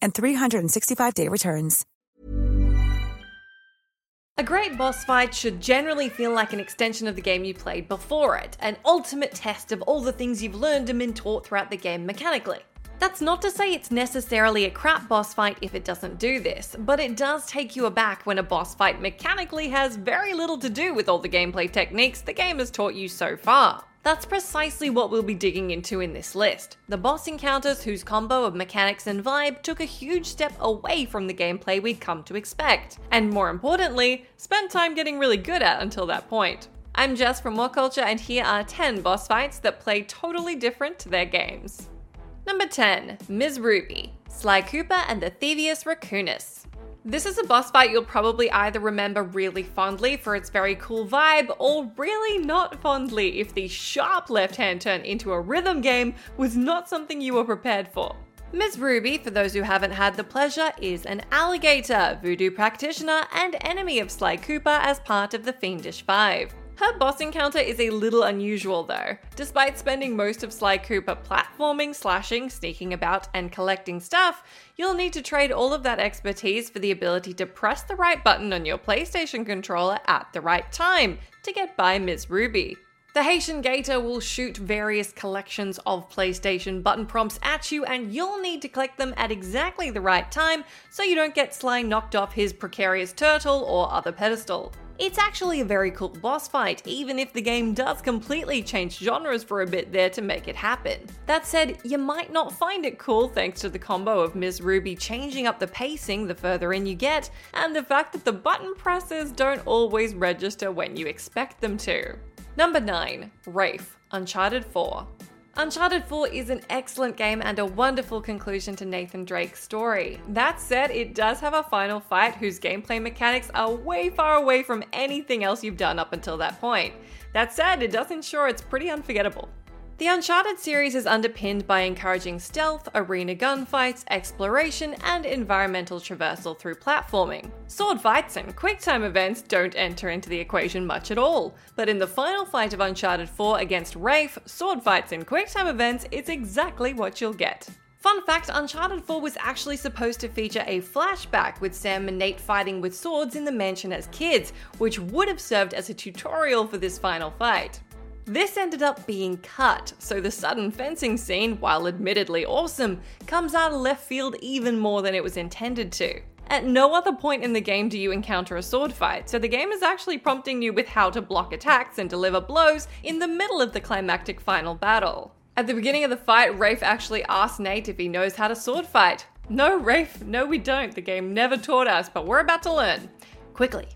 and 365-day returns. A great boss fight should generally feel like an extension of the game you played before it, an ultimate test of all the things you've learned and been taught throughout the game mechanically. That's not to say it's necessarily a crap boss fight if it doesn't do this, but it does take you aback when a boss fight mechanically has very little to do with all the gameplay techniques the game has taught you so far. That's precisely what we'll be digging into in this list. The boss encounters whose combo of mechanics and vibe took a huge step away from the gameplay we'd come to expect, and more importantly, spent time getting really good at until that point. I'm Jess from What Culture, and here are 10 boss fights that play totally different to their games. Number 10, Ms. Ruby, Sly Cooper and the Thievius Raccoonus. This is a boss fight you'll probably either remember really fondly for its very cool vibe, or really not fondly if the sharp left hand turn into a rhythm game was not something you were prepared for. Ms. Ruby, for those who haven't had the pleasure, is an alligator, voodoo practitioner, and enemy of Sly Cooper as part of the Fiendish Five. Her boss encounter is a little unusual though. Despite spending most of Sly Cooper platforming, slashing, sneaking about, and collecting stuff, you'll need to trade all of that expertise for the ability to press the right button on your PlayStation controller at the right time to get by Ms. Ruby. The Haitian Gator will shoot various collections of PlayStation button prompts at you, and you'll need to collect them at exactly the right time so you don't get Sly knocked off his precarious turtle or other pedestal. It's actually a very cool boss fight, even if the game does completely change genres for a bit there to make it happen. That said, you might not find it cool thanks to the combo of Ms. Ruby changing up the pacing the further in you get, and the fact that the button presses don't always register when you expect them to. Number 9, Wraith, Uncharted 4. Uncharted 4 is an excellent game and a wonderful conclusion to Nathan Drake's story. That said, it does have a final fight whose gameplay mechanics are way far away from anything else you've done up until that point. That said, it does ensure it's pretty unforgettable. The Uncharted series is underpinned by encouraging stealth, arena gunfights, exploration, and environmental traversal through platforming. Sword fights and quick-time events don't enter into the equation much at all, but in the final fight of Uncharted 4 against Wraith, sword fights and quick-time events, is exactly what you'll get. Fun fact Uncharted 4 was actually supposed to feature a flashback with Sam and Nate fighting with swords in the mansion as kids, which would have served as a tutorial for this final fight. This ended up being cut, so the sudden fencing scene, while admittedly awesome, comes out of left field even more than it was intended to. At no other point in the game do you encounter a sword fight, so the game is actually prompting you with how to block attacks and deliver blows in the middle of the climactic final battle. At the beginning of the fight, Rafe actually asks Nate if he knows how to sword fight. No, Rafe, no, we don't. The game never taught us, but we're about to learn. Quickly.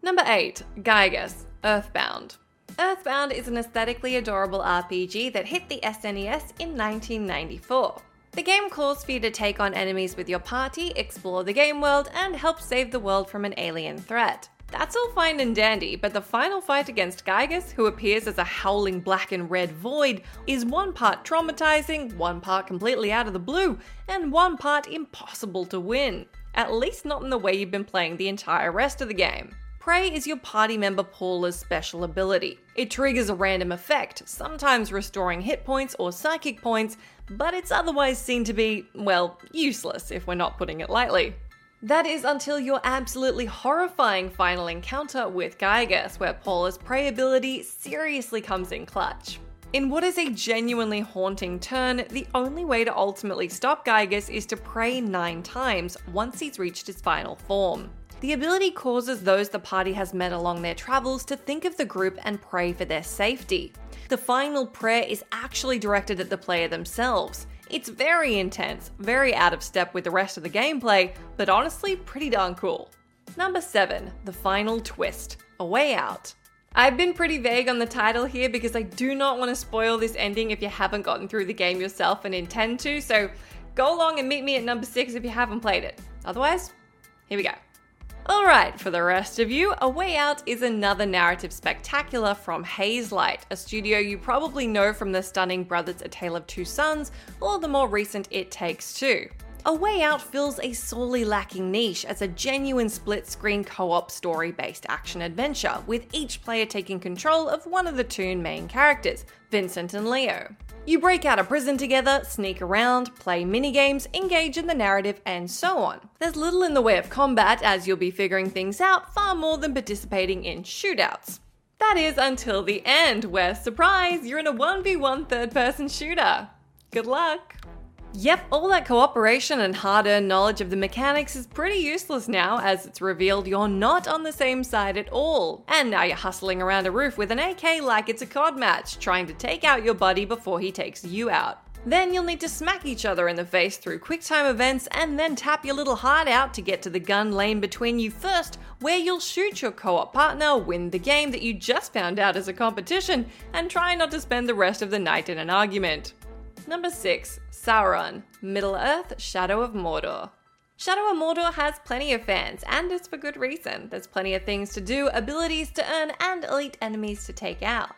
Number 8 Giygas, Earthbound. Earthbound is an aesthetically adorable RPG that hit the SNES in 1994. The game calls for you to take on enemies with your party, explore the game world, and help save the world from an alien threat. That's all fine and dandy, but the final fight against Giygas, who appears as a howling black and red void, is one part traumatizing, one part completely out of the blue, and one part impossible to win. At least not in the way you've been playing the entire rest of the game. Pray is your party member Paula's special ability. It triggers a random effect, sometimes restoring hit points or psychic points, but it's otherwise seen to be, well, useless if we're not putting it lightly. That is until your absolutely horrifying final encounter with Giygas, where Paula's pray ability seriously comes in clutch. In what is a genuinely haunting turn, the only way to ultimately stop Giygas is to pray nine times once he's reached his final form. The ability causes those the party has met along their travels to think of the group and pray for their safety. The final prayer is actually directed at the player themselves. It's very intense, very out of step with the rest of the gameplay, but honestly, pretty darn cool. Number 7 The Final Twist A Way Out. I've been pretty vague on the title here because I do not want to spoil this ending if you haven't gotten through the game yourself and intend to, so go along and meet me at number 6 if you haven't played it. Otherwise, here we go. Alright, for the rest of you, A Way Out is another narrative spectacular from Hazelight, a studio you probably know from the stunning Brothers A Tale of Two Sons or the more recent It Takes Two. A Way Out fills a sorely lacking niche as a genuine split screen co op story based action adventure, with each player taking control of one of the two main characters, Vincent and Leo. You break out of prison together, sneak around, play minigames, engage in the narrative, and so on. There's little in the way of combat, as you'll be figuring things out far more than participating in shootouts. That is until the end, where, surprise, you're in a 1v1 third person shooter. Good luck! Yep, all that cooperation and hard earned knowledge of the mechanics is pretty useless now, as it's revealed you're not on the same side at all. And now you're hustling around a roof with an AK like it's a COD match, trying to take out your buddy before he takes you out. Then you'll need to smack each other in the face through QuickTime events and then tap your little heart out to get to the gun lane between you first, where you'll shoot your co op partner, win the game that you just found out is a competition, and try not to spend the rest of the night in an argument. Number 6 Sauron, Middle Earth, Shadow of Mordor. Shadow of Mordor has plenty of fans, and it's for good reason. There's plenty of things to do, abilities to earn, and elite enemies to take out.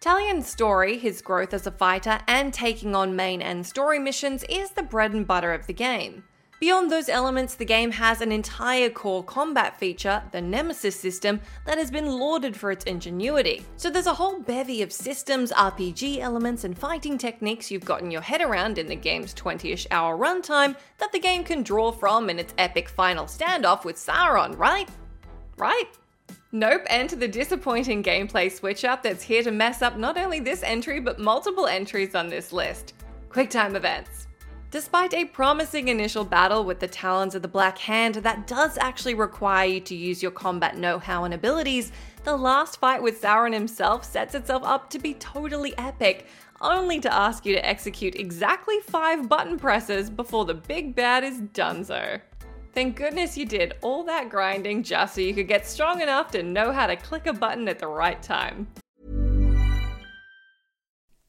Talion's story, his growth as a fighter, and taking on main and story missions is the bread and butter of the game. Beyond those elements, the game has an entire core combat feature, the Nemesis system, that has been lauded for its ingenuity. So there's a whole bevy of systems, RPG elements, and fighting techniques you've gotten your head around in the game's 20 ish hour runtime that the game can draw from in its epic final standoff with Sauron, right? Right? Nope, enter the disappointing gameplay switch up that's here to mess up not only this entry but multiple entries on this list. QuickTime events. Despite a promising initial battle with the Talons of the Black Hand that does actually require you to use your combat know how and abilities, the last fight with Sauron himself sets itself up to be totally epic, only to ask you to execute exactly five button presses before the big bad is donezo. Thank goodness you did all that grinding just so you could get strong enough to know how to click a button at the right time.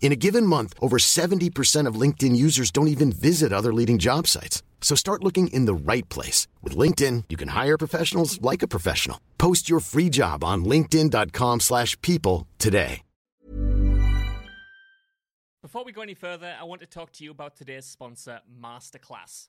In a given month, over 70% of LinkedIn users don't even visit other leading job sites. So start looking in the right place. With LinkedIn, you can hire professionals like a professional. Post your free job on linkedin.com slash people today. Before we go any further, I want to talk to you about today's sponsor, Masterclass.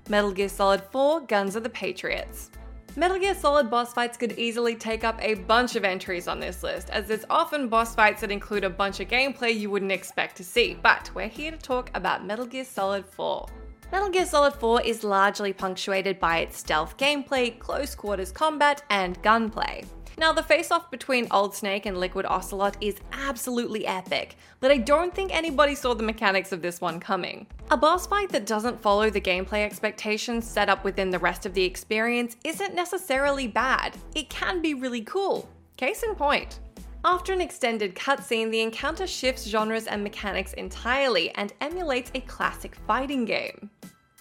Metal Gear Solid 4 Guns of the Patriots. Metal Gear Solid boss fights could easily take up a bunch of entries on this list, as there's often boss fights that include a bunch of gameplay you wouldn't expect to see, but we're here to talk about Metal Gear Solid 4. Metal Gear Solid 4 is largely punctuated by its stealth gameplay, close quarters combat, and gunplay. Now, the face off between Old Snake and Liquid Ocelot is absolutely epic, but I don't think anybody saw the mechanics of this one coming. A boss fight that doesn't follow the gameplay expectations set up within the rest of the experience isn't necessarily bad, it can be really cool. Case in point. After an extended cutscene, the encounter shifts genres and mechanics entirely and emulates a classic fighting game.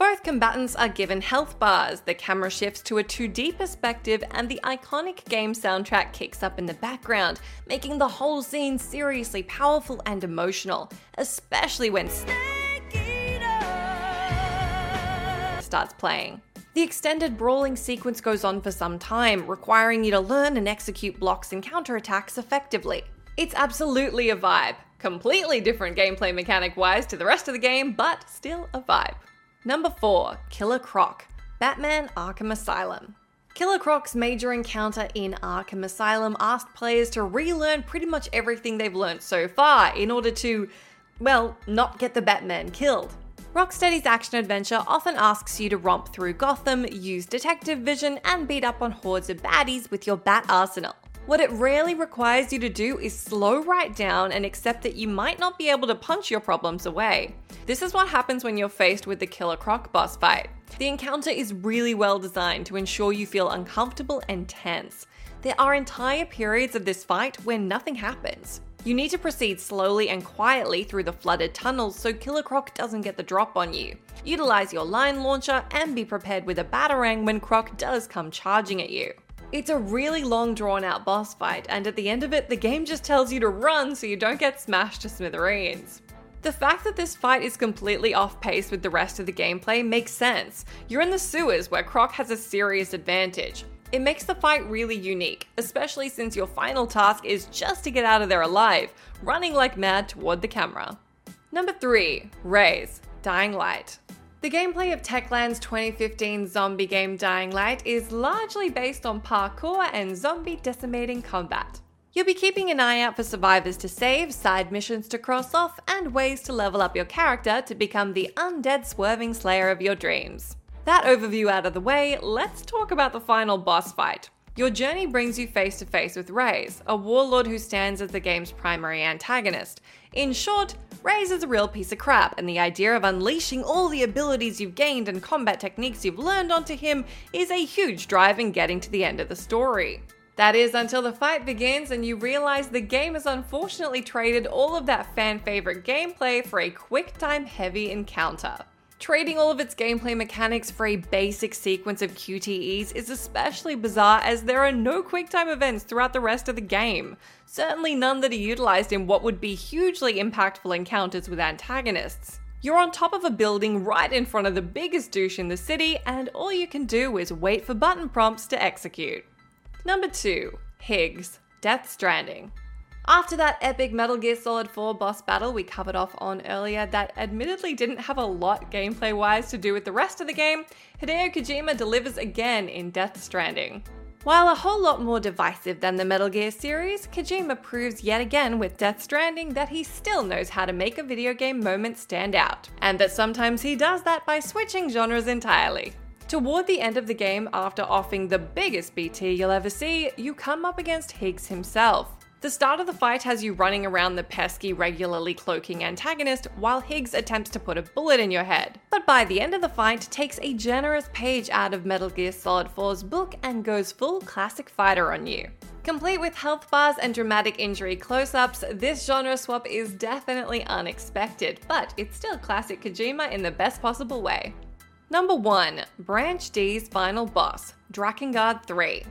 Both combatants are given health bars, the camera shifts to a 2D perspective, and the iconic game soundtrack kicks up in the background, making the whole scene seriously powerful and emotional, especially when starts playing. The extended brawling sequence goes on for some time, requiring you to learn and execute blocks and counterattacks effectively. It's absolutely a vibe. Completely different gameplay mechanic wise to the rest of the game, but still a vibe. Number 4 Killer Croc Batman Arkham Asylum. Killer Croc's major encounter in Arkham Asylum asked players to relearn pretty much everything they've learned so far in order to, well, not get the Batman killed. Rocksteady's action adventure often asks you to romp through Gotham, use detective vision, and beat up on hordes of baddies with your bat arsenal. What it rarely requires you to do is slow right down and accept that you might not be able to punch your problems away. This is what happens when you're faced with the Killer Croc boss fight. The encounter is really well designed to ensure you feel uncomfortable and tense. There are entire periods of this fight where nothing happens. You need to proceed slowly and quietly through the flooded tunnels so Killer Croc doesn't get the drop on you. Utilize your line launcher and be prepared with a batarang when Croc does come charging at you. It's a really long drawn out boss fight, and at the end of it, the game just tells you to run so you don't get smashed to smithereens. The fact that this fight is completely off pace with the rest of the gameplay makes sense. You're in the sewers where Croc has a serious advantage. It makes the fight really unique, especially since your final task is just to get out of there alive, running like mad toward the camera. Number 3 Rais Dying Light. The gameplay of Techland's 2015 zombie game Dying Light is largely based on parkour and zombie decimating combat. You'll be keeping an eye out for survivors to save, side missions to cross off, and ways to level up your character to become the undead swerving slayer of your dreams. That overview out of the way, let's talk about the final boss fight. Your journey brings you face to face with Rais, a warlord who stands as the game's primary antagonist. In short, Rais is a real piece of crap, and the idea of unleashing all the abilities you've gained and combat techniques you've learned onto him is a huge drive in getting to the end of the story. That is until the fight begins and you realize the game has unfortunately traded all of that fan favorite gameplay for a quick time heavy encounter. Trading all of its gameplay mechanics for a basic sequence of QTEs is especially bizarre as there are no quicktime events throughout the rest of the game. Certainly none that are utilized in what would be hugely impactful encounters with antagonists. You're on top of a building right in front of the biggest douche in the city, and all you can do is wait for button prompts to execute. Number 2 Higgs Death Stranding. After that epic Metal Gear Solid 4 boss battle we covered off on earlier, that admittedly didn't have a lot gameplay wise to do with the rest of the game, Hideo Kojima delivers again in Death Stranding. While a whole lot more divisive than the Metal Gear series, Kojima proves yet again with Death Stranding that he still knows how to make a video game moment stand out, and that sometimes he does that by switching genres entirely. Toward the end of the game, after offing the biggest BT you'll ever see, you come up against Higgs himself. The start of the fight has you running around the pesky, regularly cloaking antagonist while Higgs attempts to put a bullet in your head. But by the end of the fight, takes a generous page out of Metal Gear Solid 4's book and goes full classic fighter on you. Complete with health bars and dramatic injury close ups, this genre swap is definitely unexpected, but it's still classic Kojima in the best possible way. Number 1 Branch D's final boss, Drakengard 3.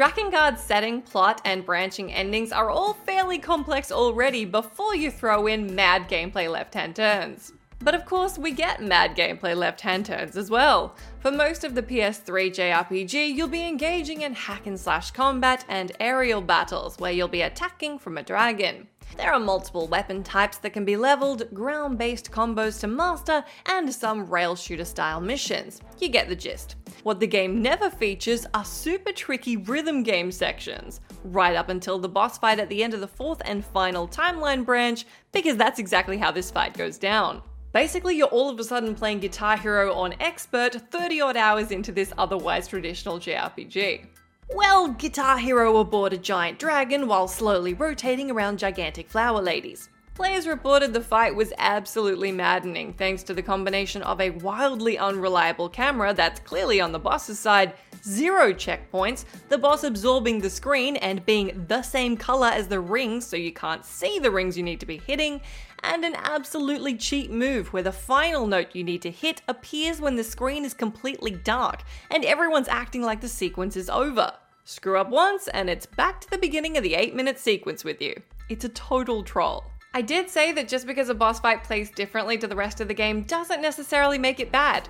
Drakengard's setting, plot, and branching endings are all fairly complex already before you throw in mad gameplay left hand turns. But of course, we get mad gameplay left hand turns as well. For most of the PS3 JRPG, you'll be engaging in hack and slash combat and aerial battles where you'll be attacking from a dragon. There are multiple weapon types that can be leveled, ground based combos to master, and some rail shooter style missions. You get the gist. What the game never features are super tricky rhythm game sections, right up until the boss fight at the end of the fourth and final timeline branch, because that's exactly how this fight goes down. Basically, you're all of a sudden playing Guitar Hero on Expert 30 odd hours into this otherwise traditional JRPG. Well, Guitar Hero aboard a giant dragon while slowly rotating around gigantic flower ladies. Players reported the fight was absolutely maddening thanks to the combination of a wildly unreliable camera that's clearly on the boss's side, zero checkpoints, the boss absorbing the screen and being the same color as the rings so you can't see the rings you need to be hitting, and an absolutely cheap move where the final note you need to hit appears when the screen is completely dark and everyone's acting like the sequence is over. Screw up once and it's back to the beginning of the 8 minute sequence with you. It's a total troll. I did say that just because a boss fight plays differently to the rest of the game doesn't necessarily make it bad.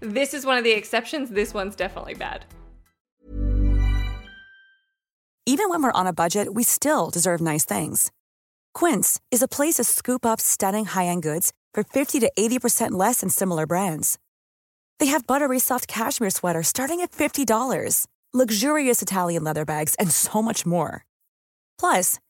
This is one of the exceptions, this one's definitely bad. Even when we're on a budget, we still deserve nice things. Quince is a place to scoop up stunning high end goods for 50 to 80% less than similar brands. They have buttery soft cashmere sweaters starting at $50, luxurious Italian leather bags, and so much more. Plus,